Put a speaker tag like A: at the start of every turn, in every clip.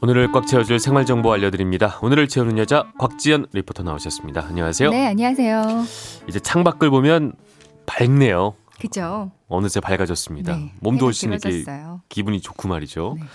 A: 오늘을 꽉 채워줄 생활 정보 알려드립니다. 오늘을 채우는 여자 곽지연 리포터 나오셨습니다. 안녕하세요.
B: 네, 안녕하세요.
A: 이제 창밖을 보면 밝네요.
B: 그죠?
A: 어느새 밝아졌습니다.
B: 네,
A: 몸도 훨씬 이렇게. 기분이 좋고 말이죠.
B: 네.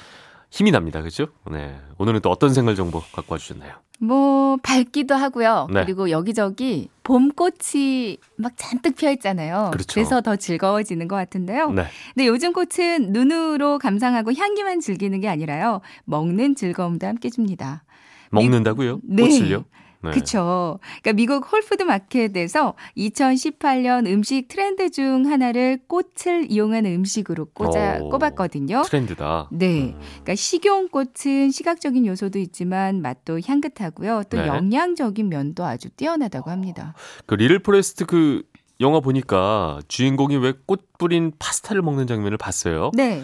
A: 힘이 납니다. 그죠? 네. 오늘은 또 어떤 생활 정보 갖고 와주셨나요?
B: 뭐 밝기도 하고요.
A: 네.
B: 그리고 여기저기 봄꽃이 막 잔뜩 피어 있잖아요.
A: 그렇죠.
B: 래서 더 즐거워지는 것 같은데요.
A: 네.
B: 근데 요즘 꽃은 눈으로 감상하고 향기만 즐기는 게 아니라요. 먹는 즐거움도 함께 줍니다.
A: 먹는다고요?
B: 네.
A: 꽃을요? 네.
B: 그렇죠. 그러니까 미국 홀푸드 마켓에서 2018년 음식 트렌드 중 하나를 꽃을 이용하는 음식으로 꽂아
A: 오,
B: 꼽았거든요.
A: 트렌드다.
B: 네.
A: 음.
B: 그러니까 식용꽃은 시각적인 요소도 있지만 맛도 향긋하고요. 또
A: 네.
B: 영양적인 면도 아주 뛰어나다고 합니다.
A: 그 리틀 포레스트 그 영화 보니까 주인공이 왜 꽃 뿌린 파스타를 먹는 장면을 봤어요.
B: 네.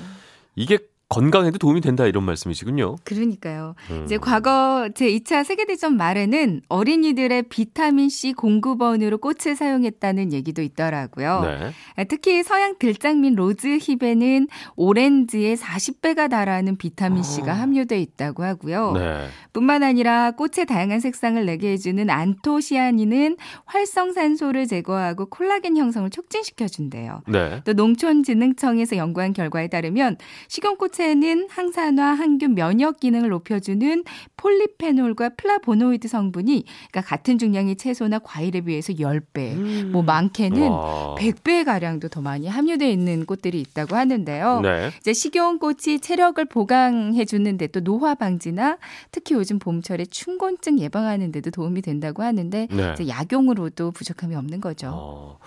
A: 이게 건강에도 도움이 된다 이런 말씀이시군요.
B: 그러니까
A: 음.
B: 이제 과거 제2차 세계대전 말에는 어린이들의 비타민 C 공급원으로 꽃을 사용했다는 얘기도 있더라고요.
A: 네.
B: 특히 서양 들장미인 로즈힙에는 오렌지의 40배가 달하는 비타민 C가
A: 아.
B: 함유돼 있다고 하고요.
A: 네.
B: 뿐만 아니라 꽃의 다양한 색상을 내게 해주는 안토시아닌은 활성산소를 제거하고 콜라겐 형성을 촉진시켜 준대요.
A: 네.
B: 또 농촌진흥청에서 연구한 결과에 따르면 식용꽃 에는 항산화, 항균, 면역 기능을 높여주는 폴리페놀과 플라보노이드 성분이 그러니까 같은 중량의 채소나 과일에 비해서 10배, 뭐 많게는
A: 음. 와.
B: 100배 가량도 더 많이 함유되어 있는 꽃들이 있다고 하는데요.
A: 네.
B: 이제 식용꽃이 체력을 보강해 주는데 또 노화 방지나 특히 요즘 봄철에 춘곤증 예방하는 데도 도움이 된다고 하는데
A: 네.
B: 이제 약용으로도 부족함이 없는 거죠.
A: 어,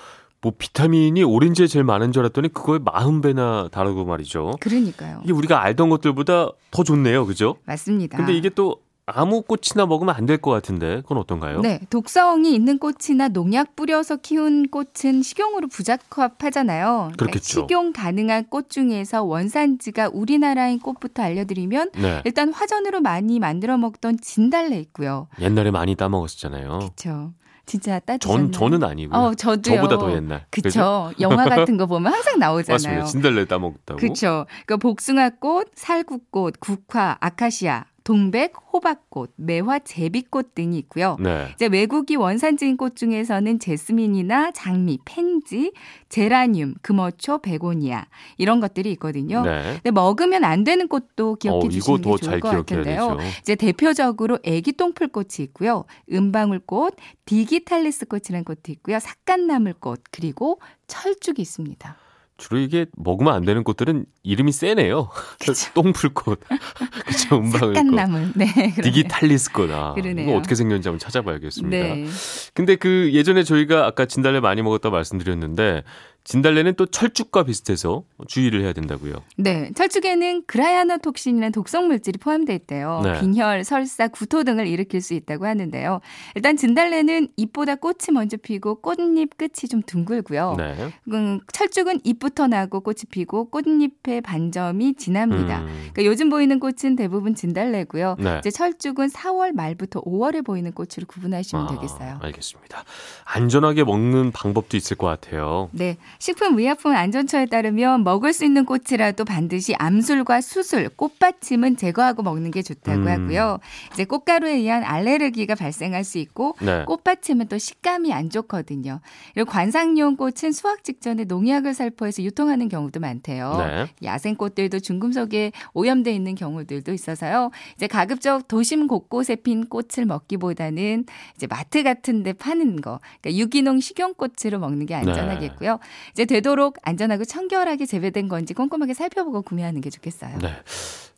A: 뭐 비타민이 오렌지에 제일 많은 줄 알았더니 그거의 40배나 다르고 말이죠.
B: 그러니까요.
A: 이게 우리가 알던 것들보다 더 좋네요. 그죠?
B: 맞습니다.
A: 근데 이게 또 아무 꽃이나 먹으면 안 될 것 같은데 그건 어떤가요?
B: 네, 독성이 있는 꽃이나 농약 뿌려서 키운 꽃은 식용으로 부적합하잖아요. 그러니까
A: 그렇겠죠.
B: 식용 가능한 꽃 중에서 원산지가 우리나라인 꽃부터 알려드리면
A: 네.
B: 일단 화전으로 많이 만들어 먹던 진달래 있고요.
A: 옛날에 많이 따 먹었잖아요.
B: 그렇죠. 진짜 따뜻한.
A: 전 저는 아니고요.
B: 어, 저도요.
A: 저보다 더 옛날.
B: 그쵸. 영화 같은 거 보면 항상 나오잖아요.
A: 맞습니다. 진달래 따먹었다고.
B: 그쵸. 그러니까 복숭아꽃, 살구꽃, 국화, 아카시아, 동백, 호박꽃, 매화, 제비꽃 등이 있고요.
A: 네.
B: 이제 외국이 원산지인 꽃 중에서는 제스민이나 장미, 펜지, 제라늄, 금어초, 베고니아 이런 것들이 있거든요.
A: 네.
B: 근데 먹으면 안 되는 꽃도 기억해
A: 어,
B: 주시는 게 좋을 잘것 같은데요.
A: 되죠.
B: 이제 대표적으로 애기 똥풀꽃이 있고요. 은방울꽃, 디기탈리스 꽃이라는 꽃도 있고요. 삿갓나물꽃 그리고 철쭉이 있습니다.
A: 주로 이게 먹으면 안 되는 꽃들은 이름이 세네요. 똥풀꽃, 그쵸, 은방울꽃,
B: 삿갓나물. 네. 그러네요.
A: 디기탈리스꽃. 아,
B: 그러네요.
A: 이거 어떻게 생겼는지 한번 찾아봐야겠습니다.
B: 네.
A: 근데 그 예전에 저희가 아까 진달래 많이 먹었다 말씀드렸는데 진달래는 또 철쭉과 비슷해서 주의를 해야 된다고요.
B: 네, 철쭉에는 그라야노톡신이라는 독성 물질이 포함되어 있대요.
A: 네.
B: 빈혈, 설사, 구토 등을 일으킬 수 있다고 하는데요. 일단 진달래는 잎보다 꽃이 먼저 피고 꽃잎 끝이 좀 둥글고요.
A: 네.
B: 음, 철쭉은 잎부터 나고 꽃이 피고 꽃잎의 반점이 진합니다.
A: 음,
B: 그러니까 요즘 보이는 꽃은 대부분 진달래고요.
A: 네.
B: 이제 철쭉은 4월 말부터 5월에 보이는 꽃으로 구분하시면
A: 아,
B: 되겠어요.
A: 알겠습니다. 안전하게 먹는 방법도 있을 것 같아요.
B: 네, 식품의약품 안전처에 따르면 먹을 수 있는 꽃이라도 반드시 암술과 수술, 꽃받침은 제거하고 먹는 게 좋다고
A: 음.
B: 하고요. 이제 꽃가루에 의한 알레르기가 발생할 수 있고
A: 네.
B: 꽃받침은 또 식감이 안 좋거든요. 그리고 관상용 꽃은 수확 직전에 농약을 살포해서 유통하는 경우도 많대요.
A: 네.
B: 야생 꽃들도 중금속에 오염돼 있는 경우들도 있어서요. 이제 가급적 도심 곳곳에 핀 꽃을 먹기보다는 이제 마트 같은 데 파는 거, 그러니까 유기농 식용꽃으로 먹는 게 안전하겠고요. 이제 되도록 안전하고 청결하게 재배된 건지 꼼꼼하게 살펴보고 구매하는 게 좋겠어요.
A: 네.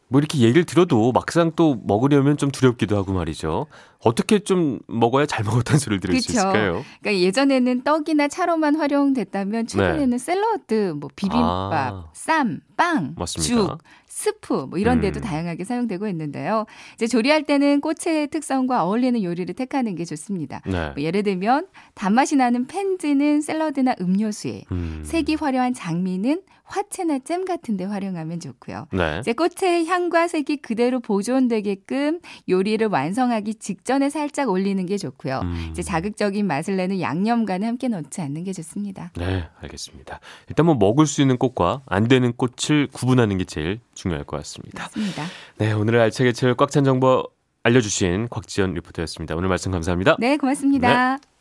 A: 뭐 이렇게 얘기를 들어도 막상 또 먹으려면 좀 두렵기도 하고 말이죠. 어떻게 좀 먹어야 잘 먹었다는 소리를 들을 수
B: 그쵸.
A: 있을까요?
B: 그러니까 예전에는 떡이나 차로만 활용됐다면 최근에는 샐러드, 뭐 비빔밥,
A: 네. 아.
B: 쌈, 빵,
A: 맞습니다.
B: 죽, 스프 뭐 이런 데도
A: 음.
B: 다양하게 사용되고 있는데요. 이제 조리할 때는 꽃의 특성과 어울리는 요리를 택하는 게 좋습니다.
A: 네.
B: 뭐 예를 들면 단맛이 나는 펜지는 샐러드나 음료수에,
A: 음.
B: 색이 화려한 장미는 화채나 잼 같은 데 활용하면 좋고요.
A: 네.
B: 이제 꽃의 향과 색이 그대로 보존되게끔 요리를 완성하기 직전에 살짝 올리는 게 좋고요.
A: 음.
B: 이제 자극적인 맛을 내는 양념간을 함께 넣지 않는 게 좋습니다.
A: 네, 알겠습니다. 일단 뭐 먹을 수 있는 꽃과 안 되는 꽃을 구분하는 게 제일 중요할 것 같습니다.
B: 맞습니다.
A: 네, 오늘 알차게 채울 꽉찬 정보 알려주신 곽지연 리포터였습니다. 오늘 말씀 감사합니다.
B: 네, 고맙습니다.